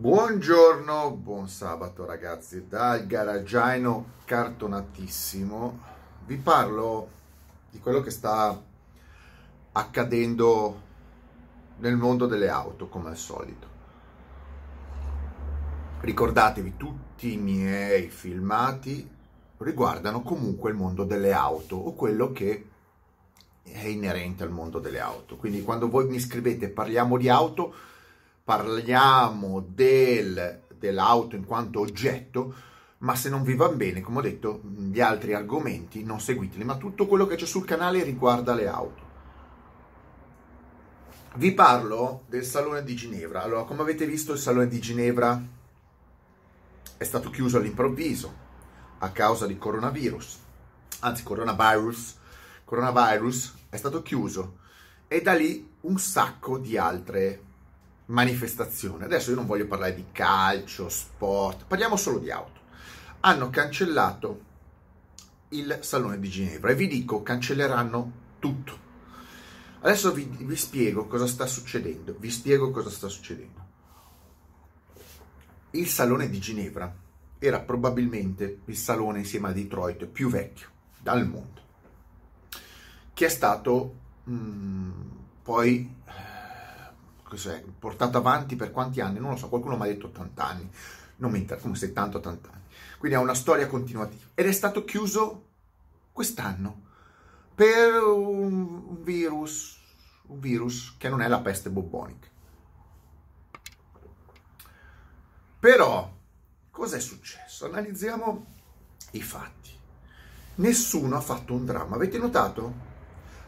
Buongiorno, buon sabato ragazzi, dal garaggiaino cartonatissimo vi parlo di quello che sta accadendo nel mondo delle auto come al solito. Ricordatevi, tutti i miei filmati riguardano comunque il mondo delle auto o quello che è inerente al mondo delle auto. Quindi quando voi mi scrivete parliamo di auto, parliamo del, dell'auto in quanto oggetto, ma se non vi va bene, come ho detto, gli altri argomenti non seguiteli, ma tutto quello che c'è sul canale riguarda le auto. Vi parlo del Salone di Ginevra. Allora, come avete visto, il Salone di Ginevra è stato chiuso all'improvviso a causa di coronavirus, anzi coronavirus, coronavirus è stato chiuso e da lì un sacco di altre manifestazioni. Adesso io non voglio parlare di calcio, sport, parliamo solo di auto. Hanno cancellato il Salone di Ginevra e vi dico cancelleranno tutto. Adesso vi, vi spiego cosa sta succedendo. Vi spiego cosa sta succedendo. Il Salone di Ginevra era probabilmente il salone insieme a Detroit più vecchio dal mondo, che è stato mh, mm, poi cos'è, portato avanti per quanti anni? Non lo so, qualcuno mi ha detto 80 anni, non mi interessa, come 70-80 anni. Quindi ha una storia continuativa. Ed è stato chiuso quest'anno per un virus, un virus che non è la peste bubbonica. Però, cosa è successo? Analizziamo i fatti. Nessuno ha fatto un dramma. Avete notato?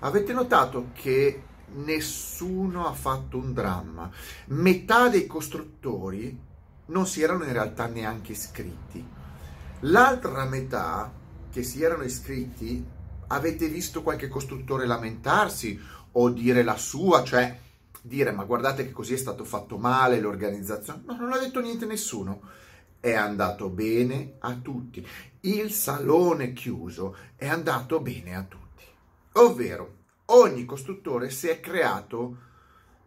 Avete notato che nessuno ha fatto un dramma. Metà dei costruttori non si erano in realtà neanche iscritti. L'altra metà che si erano iscritti, avete visto qualche costruttore lamentarsi o dire la sua, cioè dire ma guardate che così è stato fatto male l'organizzazione? No, non ha detto niente nessuno. È andato bene a tutti. Il salone chiuso è andato bene a tutti. Ovvero, ogni costruttore si è creato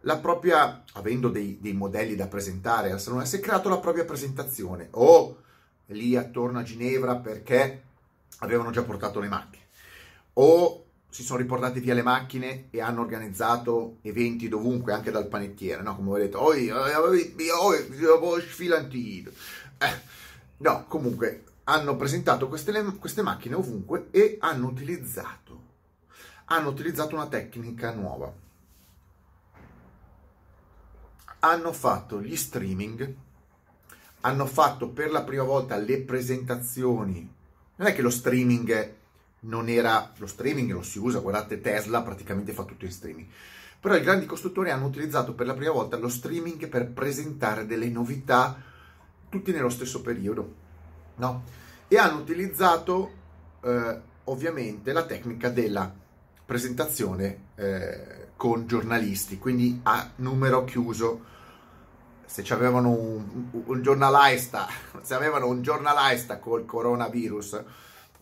la propria, avendo dei, dei modelli da presentare al salone, si è creato la propria presentazione o lì attorno a Ginevra perché avevano già portato le macchine o si sono riportati via le macchine e hanno organizzato eventi dovunque, anche dal panettiere, no? Come detto, oi, oi, oi, sfilantino. Eh, no, comunque hanno presentato queste, queste macchine ovunque e hanno utilizzato hanno utilizzato una tecnica nuova. Hanno fatto gli streaming, hanno fatto per la prima volta le presentazioni. Non è che lo streaming non era lo streaming lo si usa, guardate Tesla praticamente fa tutto in streaming. Però i grandi costruttori hanno utilizzato per la prima volta lo streaming per presentare delle novità tutti nello stesso periodo, no? E hanno utilizzato eh, ovviamente la tecnica della presentazione eh, con giornalisti, quindi a numero chiuso. Se avevano un, un, giornalista, se avevano un giornalista col coronavirus,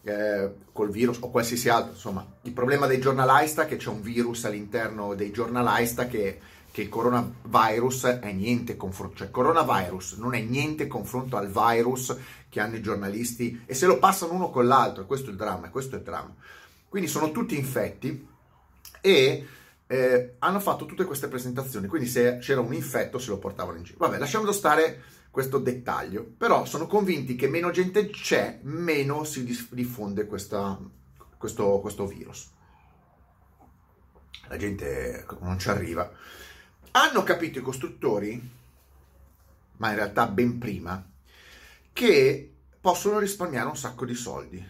eh, col virus o qualsiasi altro, insomma, il problema dei giornalista è che c'è un virus all'interno dei giornalista che, che il coronavirus è niente confronto, cioè il coronavirus non è niente confronto al virus che hanno i giornalisti e se lo passano uno con l'altro, questo è il dramma, questo è il dramma. Quindi sono tutti infetti e eh, hanno fatto tutte queste presentazioni, quindi se c'era un infetto se lo portavano in giro. Vabbè, lasciamo stare questo dettaglio, però sono convinti che meno gente c'è, meno si diffonde questa, questo, questo virus. La gente non ci arriva. Hanno capito i costruttori, ma in realtà ben prima, che possono risparmiare un sacco di soldi.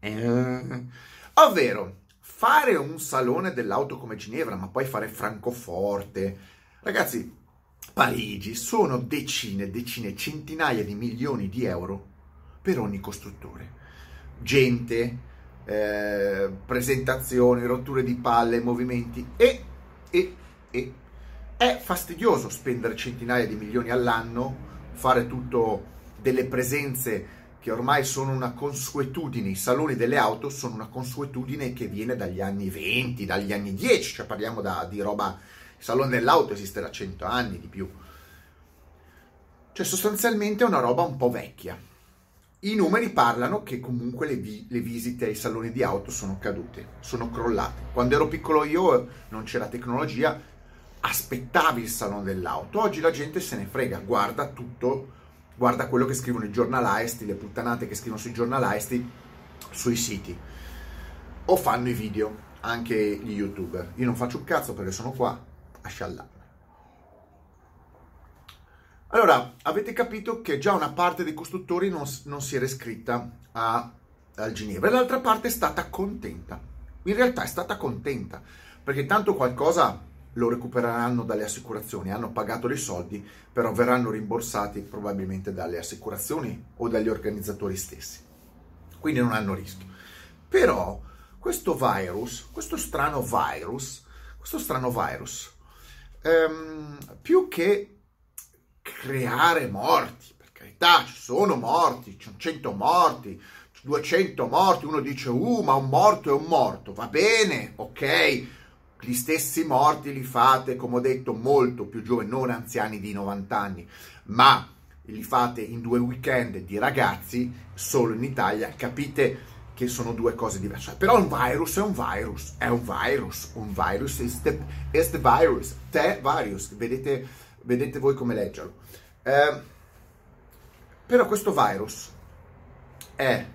Eh, Ovvero, fare un salone dell'auto come Ginevra, ma poi fare Francoforte. Ragazzi, Parigi sono decine, decine, centinaia di milioni di euro per ogni costruttore. Gente, eh, presentazioni, rotture di palle, movimenti e, e, e è fastidioso spendere centinaia di milioni all'anno, fare tutto delle presenze che ormai sono una consuetudine, i saloni delle auto sono una consuetudine che viene dagli anni 20, dagli anni 10, cioè parliamo da, di roba, il salone dell'auto esiste da 100 anni di più. Cioè sostanzialmente è una roba un po' vecchia. I numeri parlano che comunque le, vi- le, visite ai saloni di auto sono cadute, sono crollate. Quando ero piccolo io non c'era tecnologia, aspettavi il salone dell'auto. Oggi la gente se ne frega, guarda tutto, guarda quello che scrivono i giornalisti, le puttanate che scrivono sui giornalisti, sui siti. O fanno i video, anche gli youtuber. Io non faccio un cazzo perché sono qua a sciallare. Allora, avete capito che già una parte dei costruttori non, non si era iscritta a, al Ginevra e l'altra parte è stata contenta. In realtà è stata contenta, perché tanto qualcosa lo recupereranno dalle assicurazioni, hanno pagato dei soldi, però verranno rimborsati probabilmente dalle assicurazioni o dagli organizzatori stessi. Quindi non hanno rischio. Però questo virus, questo strano virus, questo strano virus, ehm, più che creare morti, per carità, ci sono morti, ci sono 100 morti, 200 morti, uno dice, uh, ma un morto è un morto, va bene, ok, gli stessi morti li fate, come ho detto, molto più giovani, non anziani di 90 anni, ma li fate in due weekend di ragazzi solo in Italia, capite che sono due cose diverse. Però un virus è un virus, è un virus, un virus is the, is the virus, te virus, vedete, vedete voi come leggerlo. Eh, però questo virus è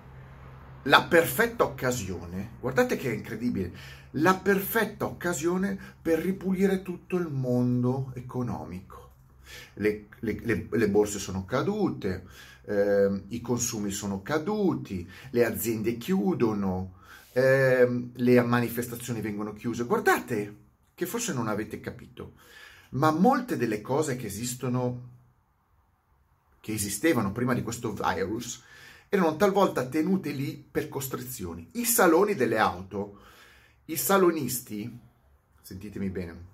la perfetta occasione, guardate che è incredibile, la perfetta occasione per ripulire tutto il mondo economico. Le, le, le, le borse sono cadute, eh, i consumi sono caduti, le aziende chiudono, eh, le manifestazioni vengono chiuse. Guardate che forse non avete capito, ma molte delle cose che esistono, che esistevano prima di questo virus, erano talvolta tenute lì per costrizioni. I saloni delle auto, i salonisti, sentitemi bene,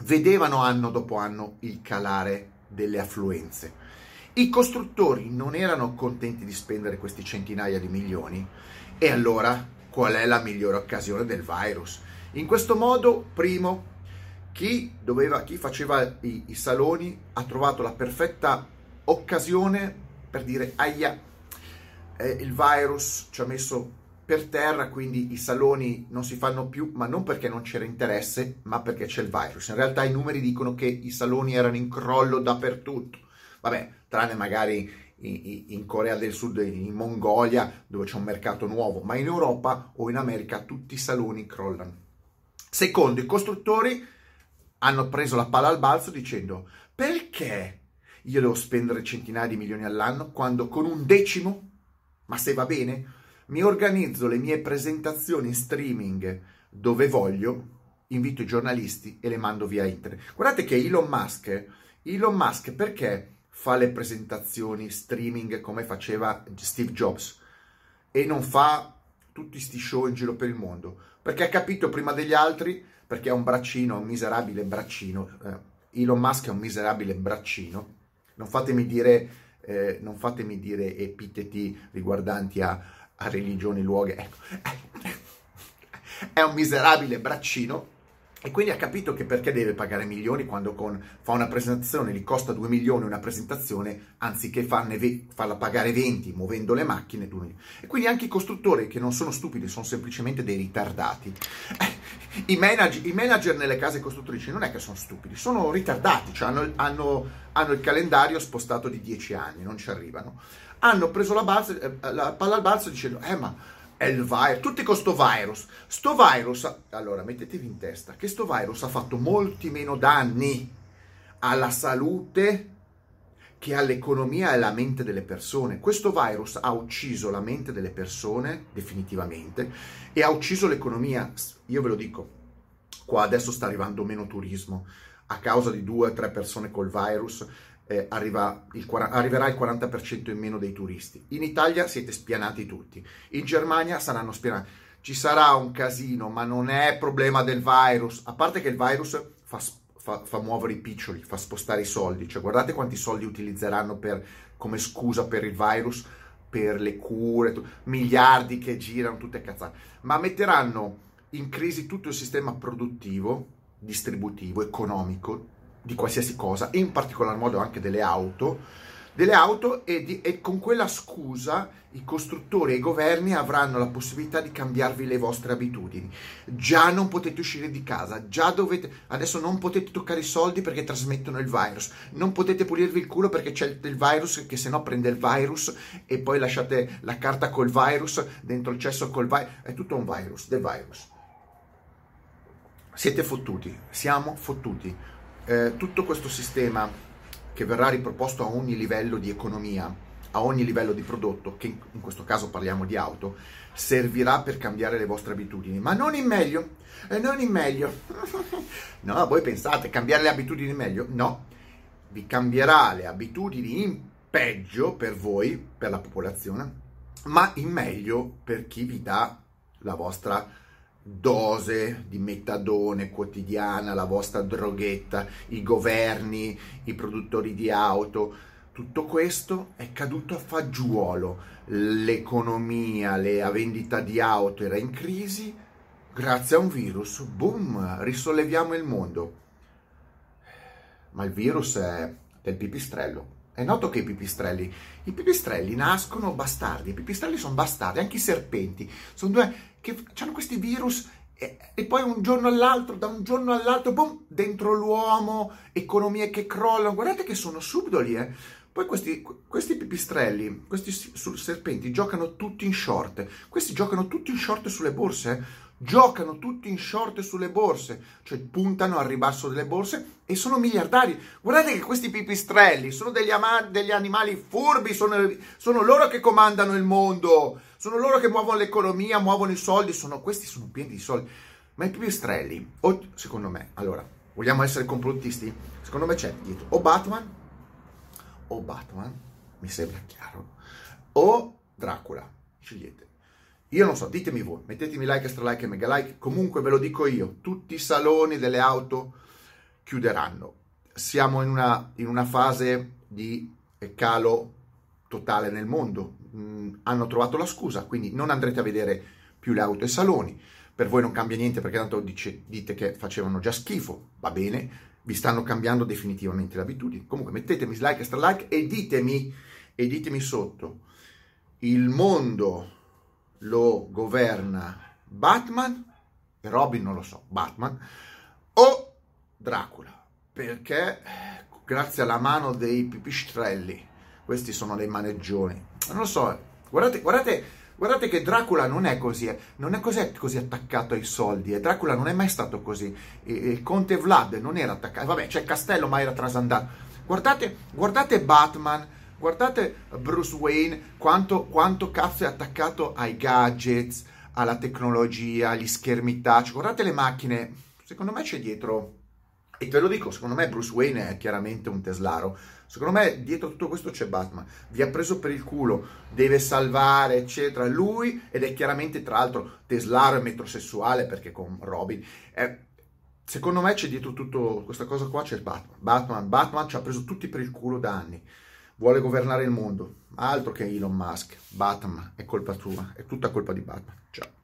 vedevano anno dopo anno il calare delle affluenze i costruttori non erano contenti di spendere questi centinaia di milioni e allora qual è la migliore occasione del virus? In questo modo, primo, chi, doveva, chi faceva i, i saloni ha trovato la perfetta occasione per dire aia, eh, il virus ci ha messo per terra, quindi i saloni non si fanno più, ma non perché non c'era interesse, ma perché c'è il virus. In realtà i numeri dicono che i saloni erano in crollo dappertutto. Vabbè, tranne magari in Corea del Sud, in Mongolia, dove c'è un mercato nuovo, ma in Europa o in America tutti i saloni crollano. Secondo, i costruttori hanno preso la palla al balzo dicendo perché io devo spendere centinaia di milioni all'anno quando con un decimo, ma se va bene, mi organizzo le mie presentazioni in streaming dove voglio, invito i giornalisti e le mando via internet. Guardate che Elon Musk, Elon Musk perché fa le presentazioni streaming come faceva Steve Jobs e non fa tutti questi show in giro per il mondo perché ha capito prima degli altri perché è un braccino, un miserabile braccino eh, Elon Musk è un miserabile braccino non fatemi dire, eh, non fatemi dire epiteti riguardanti a, a religioni, luoghi ecco. è un miserabile braccino e quindi ha capito che perché deve pagare milioni quando con, fa una presentazione, gli costa 2 milioni una presentazione, anziché ve, farla pagare 20 muovendo le macchine. 2 milioni. E quindi anche i costruttori, che non sono stupidi, sono semplicemente dei ritardati. I manager, I manager, nelle case costruttrici non è che sono stupidi, sono ritardati, cioè hanno, hanno, hanno il calendario spostato di 10 anni, non ci arrivano. Hanno preso la, balza, eh, la palla al balzo dicendo, eh ma è il virus, tutti con sto virus. Sto virus, allora mettetevi in testa che sto virus ha fatto molti meno danni alla salute che all'economia e alla mente delle persone. Questo virus ha ucciso la mente delle persone definitivamente e ha ucciso l'economia. Io ve lo dico, qua adesso sta arrivando meno turismo a causa di due o tre persone col virus eh, arriva il, arriverà il 40% in meno dei turisti. In Italia siete spianati tutti, in Germania saranno spianati. Ci sarà un casino, ma non è problema del virus, a parte che il virus fa, fa, fa muovere i piccioli, fa spostare i soldi, cioè guardate quanti soldi utilizzeranno per, come scusa per il virus, per le cure, t- miliardi che girano, tutte cazzate, ma metteranno in crisi tutto il sistema produttivo, distributivo, economico, di qualsiasi cosa, in particolar modo anche delle auto, delle auto e, di, e, con quella scusa i costruttori e i governi avranno la possibilità di cambiarvi le vostre abitudini. Già non potete uscire di casa, già dovete, adesso non potete toccare i soldi perché trasmettono il virus, non potete pulirvi il culo perché c'è il virus che se no prende il virus e poi lasciate la carta col virus dentro il cesso col virus, è tutto un virus, del virus. Siete fottuti, siamo fottuti. Eh, tutto questo sistema che verrà riproposto a ogni livello di economia, a ogni livello di prodotto, che in questo caso parliamo di auto, servirà per cambiare le vostre abitudini, ma non in meglio, e non in meglio. no, voi pensate cambiare le abitudini in meglio? No, vi cambierà le abitudini in peggio per voi, per la popolazione, ma in meglio per chi vi dà la vostra dose di metadone quotidiana, la vostra droghetta, i governi, i produttori di auto, tutto questo è caduto a fagiolo. L'economia, la vendita di auto era in crisi, grazie a un virus, boom, risolleviamo il mondo. Ma il virus è del pipistrello. È noto che i pipistrelli, i pipistrelli nascono bastardi, i pipistrelli sono bastardi, anche i serpenti, sono due che hanno questi virus e, e, poi un giorno all'altro, da un giorno all'altro, boom, dentro l'uomo, economie che crollano, guardate che sono subdoli, eh. Poi questi, questi pipistrelli, questi serpenti giocano tutti in short, questi giocano tutti in short sulle borse, eh giocano tutti in short sulle borse, cioè puntano al ribasso delle borse e sono miliardari. Guardate che questi pipistrelli sono degli, ama- degli animali furbi, sono, sono, loro che comandano il mondo, sono loro che muovono l'economia, muovono i soldi, sono, questi sono pieni di soldi. Ma i pipistrelli, o, secondo me, allora, vogliamo essere complottisti? Secondo me c'è dietro o Batman, o Batman, mi sembra chiaro, o Dracula, scegliete. Io non so, ditemi voi, mettetemi like, extra like e mega like, comunque ve lo dico io, tutti i saloni delle auto chiuderanno. Siamo in una, in una fase di calo totale nel mondo. Mm, hanno trovato la scusa, quindi non andrete a vedere più le auto ai saloni. Per voi non cambia niente perché tanto dice, dite che facevano già schifo, va bene, vi stanno cambiando definitivamente le abitudini. Comunque mettetemi like, extra like e ditemi, e ditemi sotto, il mondo lo governa Batman, e Robin non lo so, Batman, o Dracula, perché grazie alla mano dei pipistrelli, questi sono dei maneggioni, non lo so, guardate, guardate, guardate che Dracula non è così, non è così, così attaccato ai soldi, e. Dracula non è mai stato così, il conte Vlad non era attaccato, vabbè c'è Castello ma era trasandato, guardate, guardate Batman, Guardate Bruce Wayne quanto, quanto cazzo è attaccato ai gadgets, alla tecnologia, agli schermi touch. Guardate le macchine, secondo me c'è dietro, e te lo dico, secondo me Bruce Wayne è chiaramente un teslaro. Secondo me dietro tutto questo c'è Batman. Vi ha preso per il culo, deve salvare, eccetera. Lui, ed è chiaramente tra l'altro teslaro e metrosessuale perché con Robin. È, secondo me c'è dietro tutto questa cosa qua, c'è Batman. Batman, Batman ci ha preso tutti per il culo da anni vuole governare il mondo. Altro che Elon Musk, Batman, è colpa tua, è tutta colpa di Batman. Ciao.